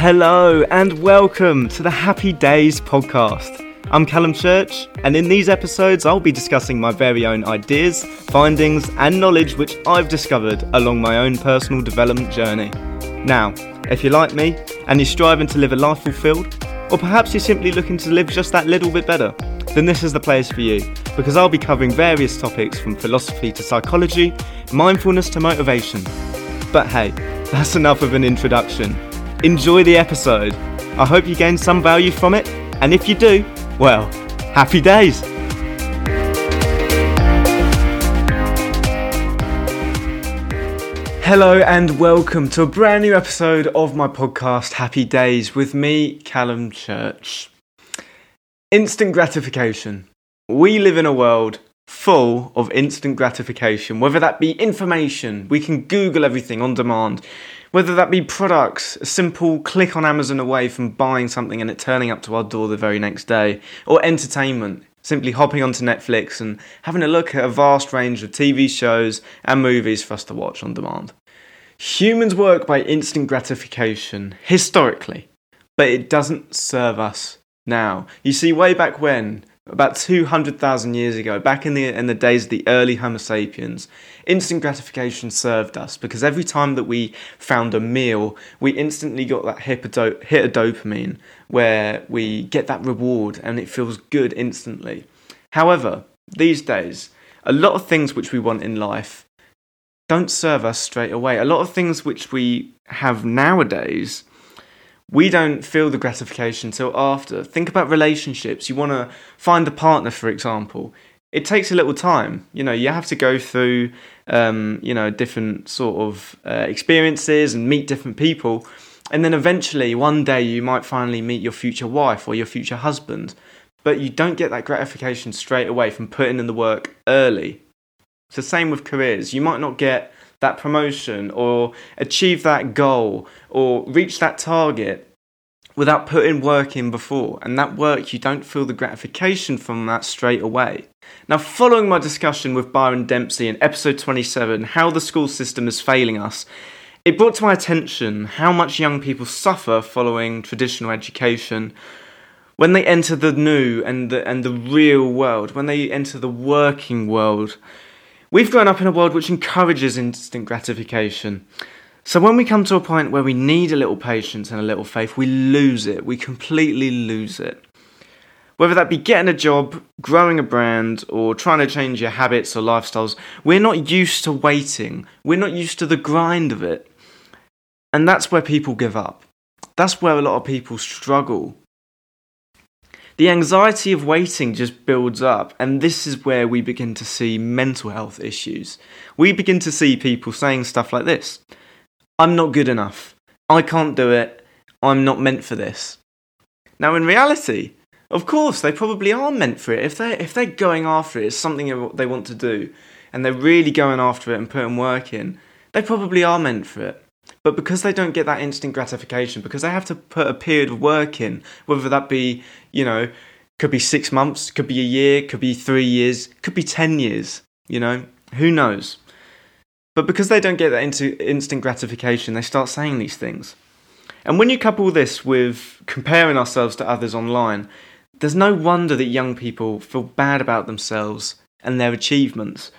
Hello and welcome to the Happy Days podcast. I'm Callum Church, and in these episodes, I'll be discussing my very own ideas, findings, and knowledge which I've discovered along my own personal development journey. Now, if you're like me and you're striving to live a life fulfilled, or perhaps you're simply looking to live just that little bit better, then this is the place for you because I'll be covering various topics from philosophy to psychology, mindfulness to motivation. But hey, that's enough of an introduction. Enjoy the episode. I hope you gain some value from it, and if you do, well, happy days! Hello and welcome to a brand new episode of my podcast, Happy Days, with me, Callum Church. Instant gratification. We live in a world full of instant gratification, whether that be information, we can Google everything on demand, whether that be products, a simple click on Amazon away from buying something and it turning up to our door the very next day, or entertainment, simply hopping onto Netflix and having a look at a vast range of TV shows and movies for us to watch on demand. Humans work by instant gratification, historically, but it doesn't serve us now. You see, way back when, about 200,000 years ago, back in the, in the days of the early Homo sapiens, instant gratification served us because every time that we found a meal, we instantly got that hit of dopamine where we get that reward and it feels good instantly. However, these days, a lot of things which we want in life don't serve us straight away. A lot of things which we have nowadays we don't feel the gratification till after. Think about relationships. You want to find a partner, for example. It takes a little time. You know, you have to go through, um, you know, different sort of uh, experiences and meet different people. And then eventually, one day, you might finally meet your future wife or your future husband. But you don't get that gratification straight away from putting in the work early. It's the same with careers. You might not get that promotion or achieve that goal or reach that target without putting work in before. And that work, you don't feel the gratification from that straight away. Now, following my discussion with Byron Dempsey in episode 27, How the School System is Failing Us, it brought to my attention how much young people suffer following traditional education when they enter the new and the, and the real world, when they enter the working world. We've grown up in a world which encourages instant gratification. So when we come to a point where we need a little patience and a little faith, we lose it. We completely lose it. Whether that be getting a job, growing a brand, or trying to change your habits or lifestyles, we're not used to waiting. We're not used to the grind of it. And that's where people give up. That's where a lot of people struggle the anxiety of waiting just builds up, and this is where we begin to see mental health issues. We begin to see people saying stuff like this I'm not good enough. I can't do it. I'm not meant for this. Now, in reality, of course, they probably are meant for it. If they're, if they're going after it, it's something they want to do, and they're really going after it and putting work in, they probably are meant for it. But because they don't get that instant gratification, because they have to put a period of work in, whether that be, you know, could be six months, could be a year, could be three years, could be 10 years, you know, who knows? But because they don't get that into instant gratification, they start saying these things. And when you couple this with comparing ourselves to others online, there's no wonder that young people feel bad about themselves and their achievements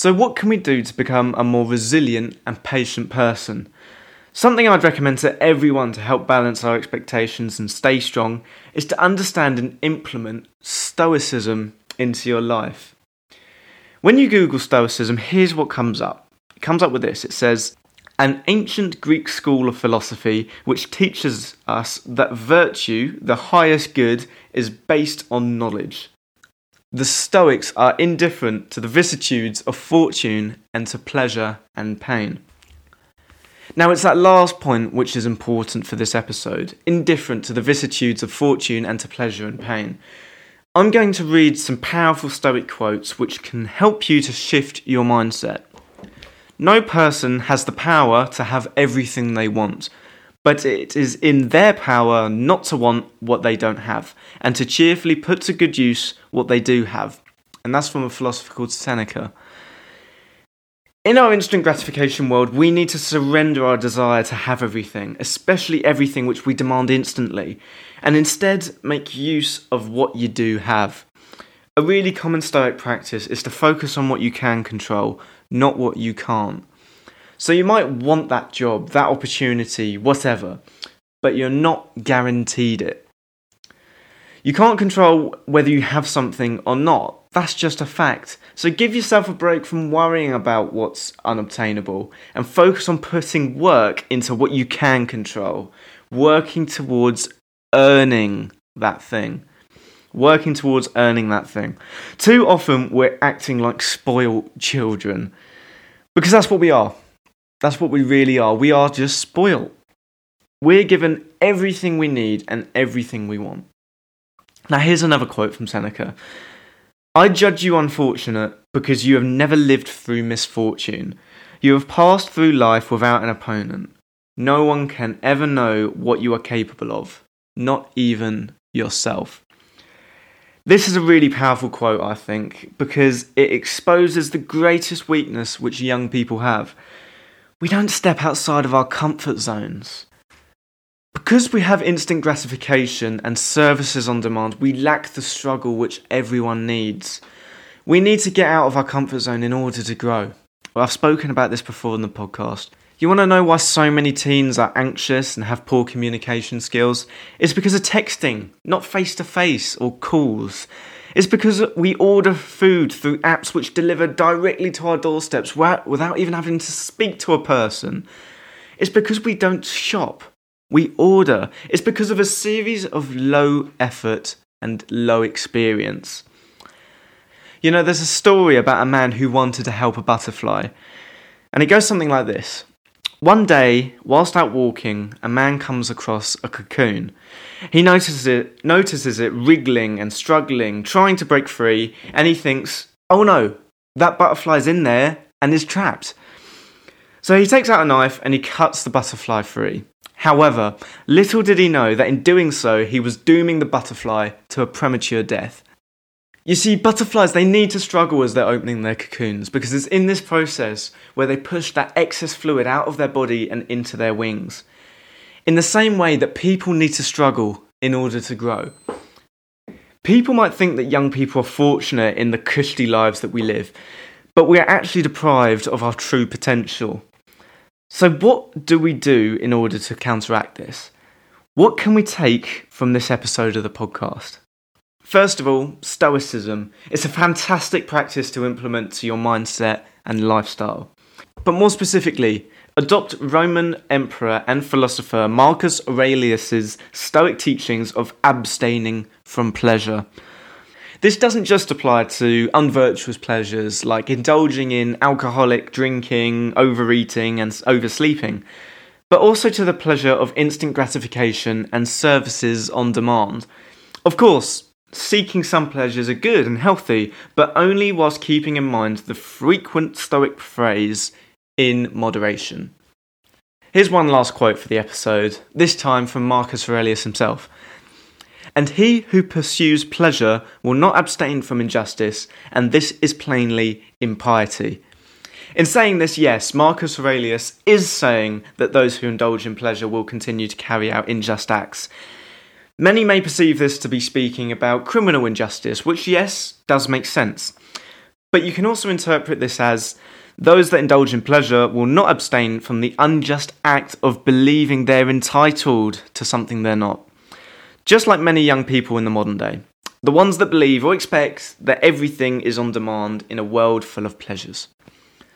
so, what can we do to become a more resilient and patient person? Something I'd recommend to everyone to help balance our expectations and stay strong is to understand and implement Stoicism into your life. When you Google Stoicism, here's what comes up. It comes up with this it says, an ancient Greek school of philosophy which teaches us that virtue, the highest good, is based on knowledge. The Stoics are indifferent to the vicissitudes of fortune and to pleasure and pain. Now, it's that last point which is important for this episode indifferent to the vicissitudes of fortune and to pleasure and pain. I'm going to read some powerful Stoic quotes which can help you to shift your mindset. No person has the power to have everything they want, but it is in their power not to want what they don't have, and to cheerfully put to good use what they do have. And that's from a philosopher called Seneca. In our instant gratification world, we need to surrender our desire to have everything, especially everything which we demand instantly, and instead make use of what you do have. A really common Stoic practice is to focus on what you can control, not what you can't. So you might want that job, that opportunity, whatever, but you're not guaranteed it. You can't control whether you have something or not. That's just a fact. So give yourself a break from worrying about what's unobtainable and focus on putting work into what you can control, working towards earning that thing. Working towards earning that thing. Too often we're acting like spoiled children because that's what we are. That's what we really are. We are just spoiled. We're given everything we need and everything we want. Now, here's another quote from Seneca I judge you unfortunate because you have never lived through misfortune. You have passed through life without an opponent. No one can ever know what you are capable of, not even yourself. This is a really powerful quote, I think, because it exposes the greatest weakness which young people have. We don't step outside of our comfort zones. Because we have instant gratification and services on demand, we lack the struggle which everyone needs. We need to get out of our comfort zone in order to grow. Well, I've spoken about this before in the podcast. You want to know why so many teens are anxious and have poor communication skills? It's because of texting, not face to face or calls. It's because we order food through apps which deliver directly to our doorsteps without even having to speak to a person. It's because we don't shop we order. It's because of a series of low effort and low experience. You know, there's a story about a man who wanted to help a butterfly, and it goes something like this. One day, whilst out walking, a man comes across a cocoon. He notices it, notices it wriggling and struggling, trying to break free, and he thinks, oh no, that butterfly's in there and is trapped. So he takes out a knife and he cuts the butterfly free. However, little did he know that in doing so, he was dooming the butterfly to a premature death. You see, butterflies, they need to struggle as they're opening their cocoons because it's in this process where they push that excess fluid out of their body and into their wings. In the same way that people need to struggle in order to grow. People might think that young people are fortunate in the cushy lives that we live, but we are actually deprived of our true potential. So, what do we do in order to counteract this? What can we take from this episode of the podcast? First of all, Stoicism. It's a fantastic practice to implement to your mindset and lifestyle. But more specifically, adopt Roman emperor and philosopher Marcus Aurelius's Stoic teachings of abstaining from pleasure. This doesn't just apply to unvirtuous pleasures like indulging in alcoholic drinking, overeating, and oversleeping, but also to the pleasure of instant gratification and services on demand. Of course, seeking some pleasures are good and healthy, but only whilst keeping in mind the frequent Stoic phrase, in moderation. Here's one last quote for the episode, this time from Marcus Aurelius himself. And he who pursues pleasure will not abstain from injustice, and this is plainly impiety. In saying this, yes, Marcus Aurelius is saying that those who indulge in pleasure will continue to carry out unjust acts. Many may perceive this to be speaking about criminal injustice, which, yes, does make sense. But you can also interpret this as those that indulge in pleasure will not abstain from the unjust act of believing they're entitled to something they're not. Just like many young people in the modern day, the ones that believe or expect that everything is on demand in a world full of pleasures.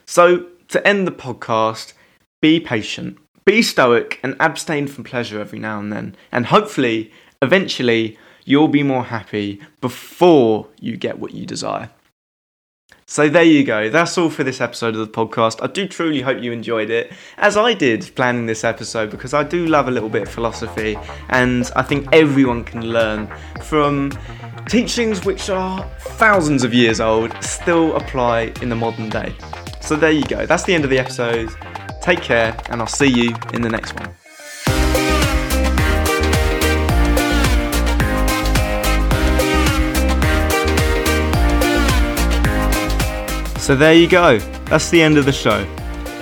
So, to end the podcast, be patient, be stoic, and abstain from pleasure every now and then. And hopefully, eventually, you'll be more happy before you get what you desire. So there you go. That's all for this episode of the podcast. I do truly hope you enjoyed it, as I did planning this episode, because I do love a little bit of philosophy, and I think everyone can learn from teachings which are thousands of years old, still apply in the modern day. So there you go. That's the end of the episode. Take care, and I'll see you in the next one. So there you go. that's the end of the show.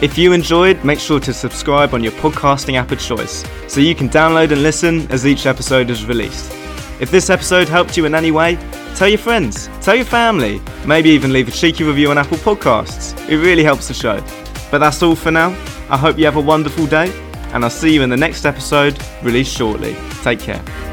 If you enjoyed, make sure to subscribe on your podcasting app of choice so you can download and listen as each episode is released. If this episode helped you in any way, tell your friends, tell your family, maybe even leave a cheeky review on Apple Podcasts. It really helps the show. But that's all for now. I hope you have a wonderful day, and I'll see you in the next episode, released shortly. Take care.